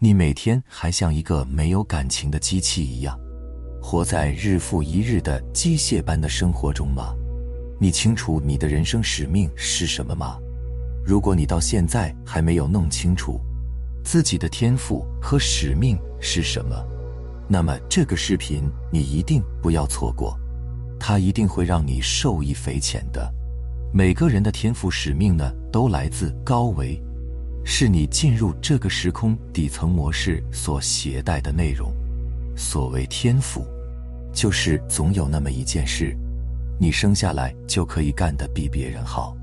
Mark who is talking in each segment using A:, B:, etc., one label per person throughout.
A: 你每天还像一个没有感情的机器一样，活在日复一日的机械般的生活中吗？你清楚你的人生使命是什么吗？如果你到现在还没有弄清楚自己的天赋和使命是什么，那么这个视频你一定不要错过，它一定会让你受益匪浅的。每个人的天赋使命呢，都来自高维。是你进入这个时空底层模式所携带的内容。所谓天赋，就是总有那么一件事，你生下来就可以干得比别人好，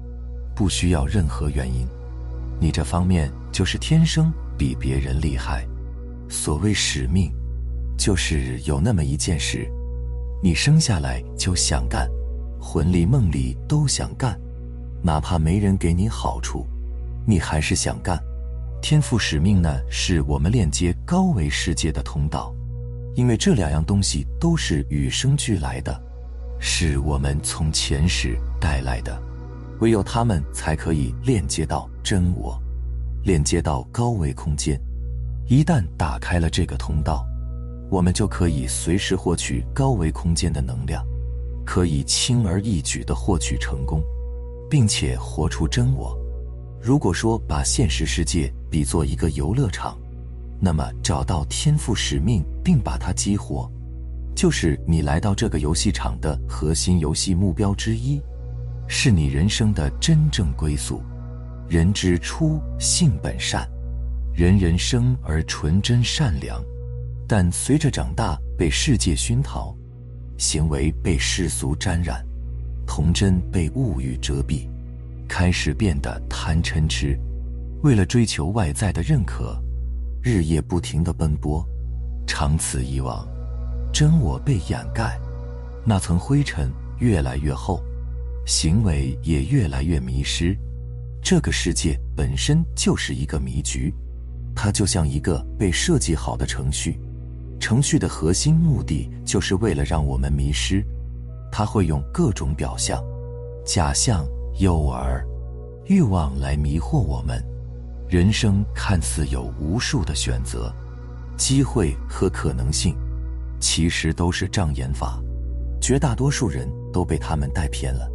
A: 不需要任何原因。你这方面就是天生比别人厉害。所谓使命，就是有那么一件事，你生下来就想干，魂里梦里都想干，哪怕没人给你好处。你还是想干，天赋使命呢？是我们链接高维世界的通道，因为这两样东西都是与生俱来的，是我们从前世带来的，唯有他们才可以链接到真我，链接到高维空间。一旦打开了这个通道，我们就可以随时获取高维空间的能量，可以轻而易举地获取成功，并且活出真我。如果说把现实世界比作一个游乐场，那么找到天赋使命并把它激活，就是你来到这个游戏场的核心游戏目标之一，是你人生的真正归宿。人之初，性本善，人人生而纯真善良，但随着长大，被世界熏陶，行为被世俗沾染，童真被物欲遮蔽。开始变得贪嗔痴，为了追求外在的认可，日夜不停的奔波，长此以往，真我被掩盖，那层灰尘越来越厚，行为也越来越迷失。这个世界本身就是一个迷局，它就像一个被设计好的程序，程序的核心目的就是为了让我们迷失，它会用各种表象、假象。诱饵、欲望来迷惑我们。人生看似有无数的选择、机会和可能性，其实都是障眼法。绝大多数人都被他们带偏了，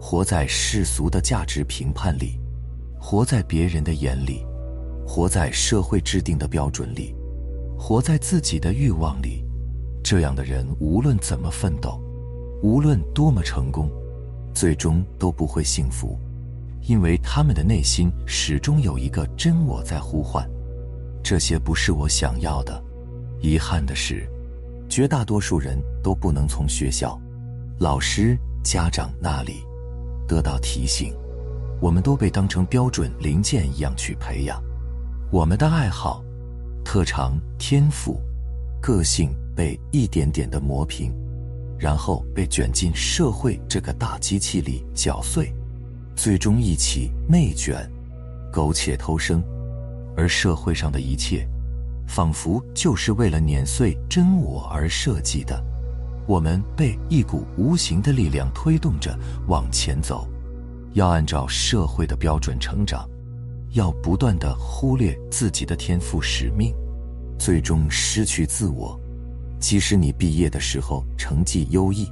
A: 活在世俗的价值评判里，活在别人的眼里，活在社会制定的标准里，活在自己的欲望里。这样的人无论怎么奋斗，无论多么成功。最终都不会幸福，因为他们的内心始终有一个真我在呼唤。这些不是我想要的。遗憾的是，绝大多数人都不能从学校、老师、家长那里得到提醒。我们都被当成标准零件一样去培养。我们的爱好、特长、天赋、个性被一点点的磨平。然后被卷进社会这个大机器里搅碎，最终一起内卷，苟且偷生。而社会上的一切，仿佛就是为了碾碎真我而设计的。我们被一股无形的力量推动着往前走，要按照社会的标准成长，要不断的忽略自己的天赋使命，最终失去自我。即使你毕业的时候成绩优异，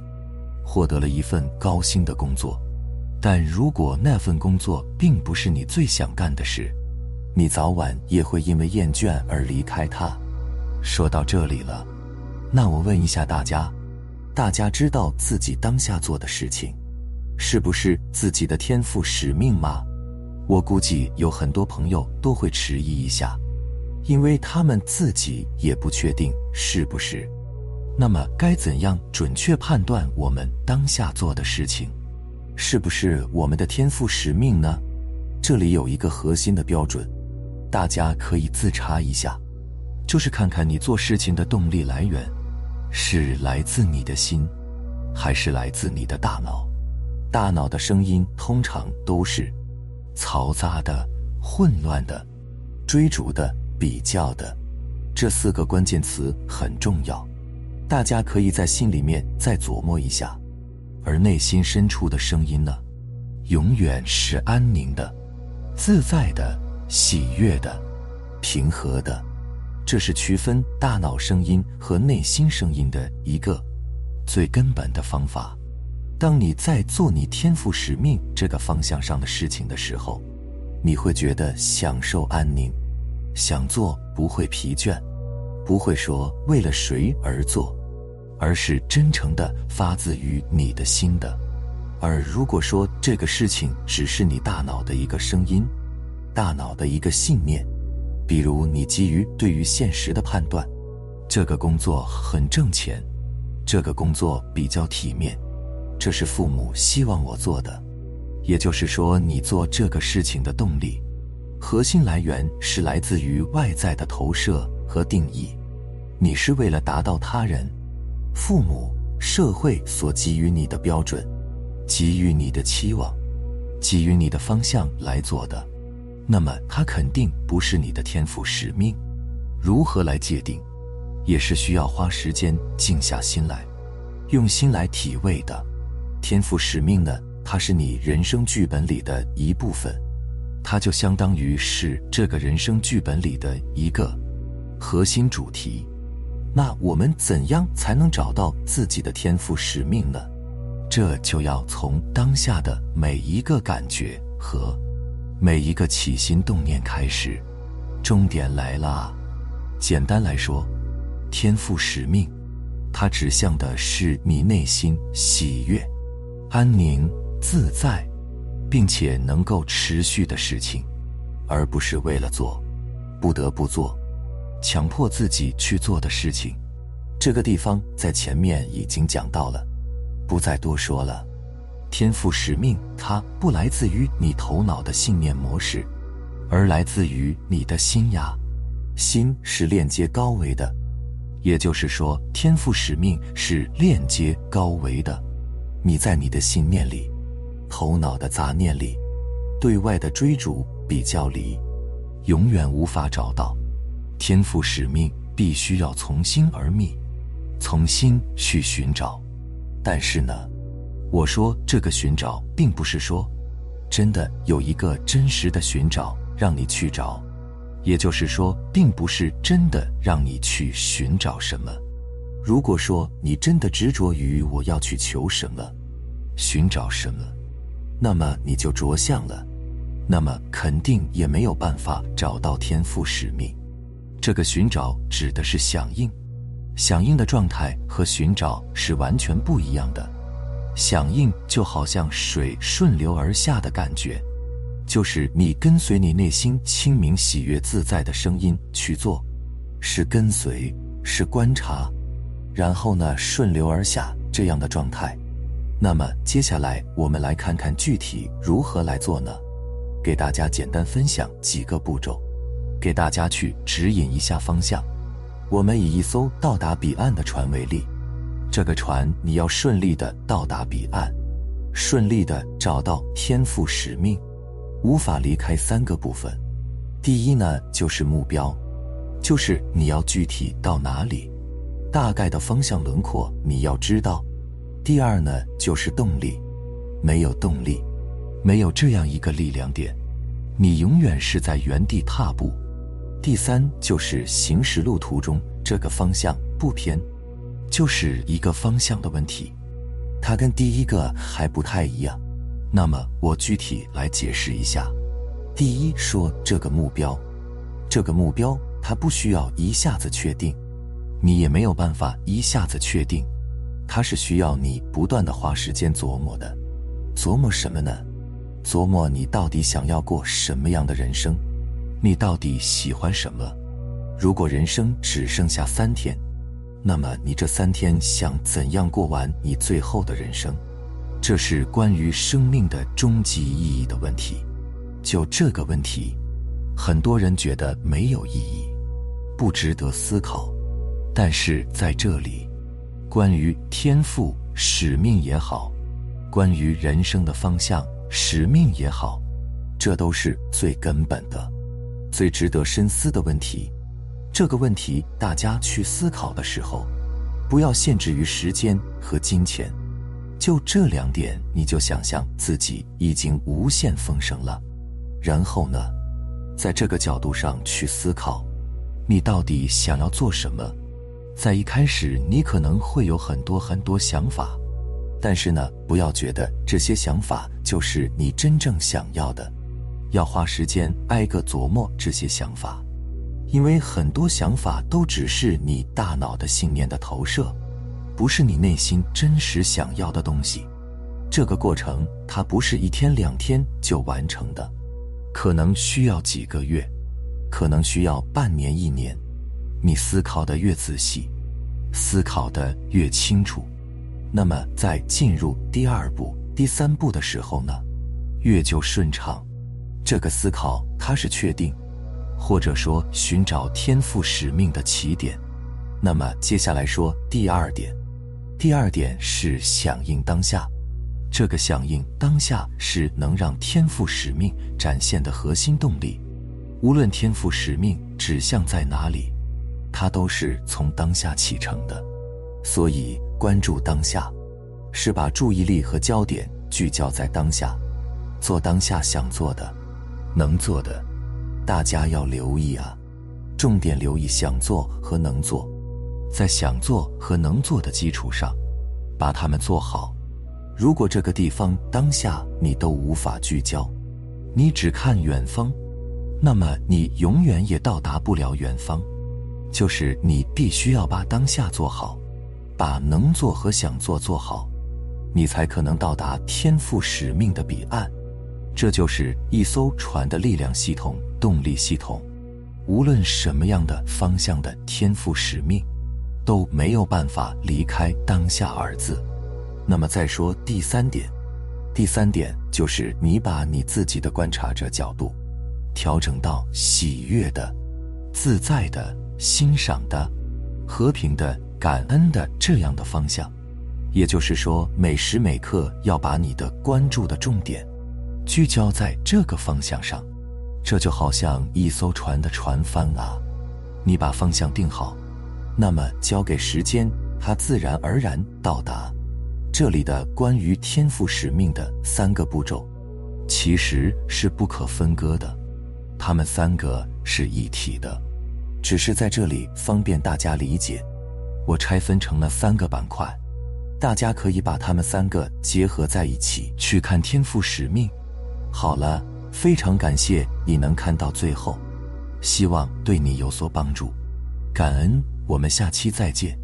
A: 获得了一份高薪的工作，但如果那份工作并不是你最想干的事，你早晚也会因为厌倦而离开它。说到这里了，那我问一下大家：大家知道自己当下做的事情，是不是自己的天赋使命吗？我估计有很多朋友都会迟疑一下，因为他们自己也不确定是不是。那么该怎样准确判断我们当下做的事情，是不是我们的天赋使命呢？这里有一个核心的标准，大家可以自查一下，就是看看你做事情的动力来源，是来自你的心，还是来自你的大脑？大脑的声音通常都是嘈杂的、混乱的、追逐的、比较的，这四个关键词很重要。大家可以在心里面再琢磨一下，而内心深处的声音呢，永远是安宁的、自在的、喜悦的、平和的、这是区分大脑声音和内心声音的一个最根本的方法。当你在做你天赋使命这个方向上的事情的时候，你会觉得享受安宁，想做不会疲倦，不会说为了谁而做，而是真诚的发自于你的心的。而如果说这个事情只是你大脑的一个声音，大脑的一个信念。比如，你基于对于现实的判断，这个工作很挣钱，这个工作比较体面，这是父母希望我做的。也就是说，你做这个事情的动力，核心来源是来自于外在的投射和定义。你是为了达到他人、父母、社会所给予你的标准，给予你的期望，给予你的方向来做的。那么，它肯定不是你的天赋使命。如何来界定，也是需要花时间静下心来，用心来体味的。天赋使命呢，它是你人生剧本里的一部分，它就相当于是这个人生剧本里的一个核心主题。那我们怎样才能找到自己的天赋使命呢？这就要从当下的每一个感觉和。每一个起心动念开始，重点来了。简单来说，天赋使命，它指向的是你内心喜悦、安宁、自在，并且能够持续的事情，而不是为了做，不得不做，强迫自己去做的事情。这个地方在前面已经讲到了，不再多说了。天赋使命，它不来自于你头脑的信念模式，而来自于你的心呀。心是链接高维的，也就是说，天赋使命是链接高维的。你在你的信念里，头脑的杂念里，对外的追逐比较里，永远无法找到天赋使命。必须要从心而觅，从心去寻找。但是呢？我说这个寻找，并不是说，真的有一个真实的寻找让你去找，也就是说，并不是真的让你去寻找什么。如果说你真的执着于我要去求什么，寻找什么，那么你就着相了，那么肯定也没有办法找到天赋使命。这个寻找指的是响应，响应的状态和寻找是完全不一样的。响应就好像水顺流而下的感觉，就是你跟随你内心清明、喜悦、自在的声音去做，是跟随，是观察，然后呢顺流而下这样的状态。那么接下来我们来看看具体如何来做呢？给大家简单分享几个步骤，给大家去指引一下方向。我们以一艘到达彼岸的船为例。这个船，你要顺利的到达彼岸，顺利的找到天赋使命，无法离开三个部分。第一呢，就是目标，就是你要具体到哪里，大概的方向轮廓你要知道。第二呢，就是动力，没有动力，没有这样一个力量点，你永远是在原地踏步。第三就是行驶路途中这个方向不偏。就是一个方向的问题，它跟第一个还不太一样。那么我具体来解释一下。第一，说这个目标，这个目标它不需要一下子确定，你也没有办法一下子确定，它是需要你不断的花时间琢磨的。琢磨什么呢？琢磨你到底想要过什么样的人生，你到底喜欢什么？如果人生只剩下三天。那么你这三天想怎样过完你最后的人生？这是关于生命的终极意义的问题。就这个问题，很多人觉得没有意义，不值得思考。但是在这里，关于天赋、使命也好，关于人生的方向、使命也好，这都是最根本的、最值得深思的问题。这个问题，大家去思考的时候，不要限制于时间和金钱，就这两点，你就想象自己已经无限丰盛了。然后呢，在这个角度上去思考，你到底想要做什么？在一开始，你可能会有很多很多想法，但是呢，不要觉得这些想法就是你真正想要的，要花时间挨个琢磨这些想法，因为很多想法都只是你大脑的信念的投射，不是你内心真实想要的东西。这个过程它不是一天两天就完成的，可能需要几个月。可能需要半年一年，你思考的越仔细，思考的越清楚，那么在进入第二步、第三步的时候呢，越就顺畅。这个思考它是确定，或者说寻找天赋使命的起点。那么接下来说第二点，第二点是响应当下。这个响应当下是能让天赋使命展现的核心动力。无论天赋使命指向在哪里，它都是从当下启程的。所以，关注当下，是把注意力和焦点聚焦在当下，做当下想做的、能做的。大家要留意啊，重点留意想做和能做，在想做和能做的基础上，把它们做好。如果这个地方当下你都无法聚焦，你只看远方。那么你永远也到达不了远方，就是你必须要把当下做好，把能做和想做做好，你才可能到达天赋使命的彼岸。这就是一艘船的力量系统、动力系统。无论什么样的方向的天赋使命，都没有办法离开当下二字。那么再说第三点，第三点就是你把你自己的观察者角度。调整到喜悦的、自在的、欣赏的、和平的、感恩的这样的方向，也就是说，每时每刻要把你的关注的重点聚焦在这个方向上。这就好像一艘船的船帆啊，你把方向定好，那么交给时间，它自然而然到达。这里的关于天赋使命的三个步骤，其实是不可分割的。它们三个是一体的，只是在这里方便大家理解，我拆分成了三个板块，大家可以把它们三个结合在一起去看天赋使命。好了，非常感谢你能看到最后，希望对你有所帮助，感恩，我们下期再见。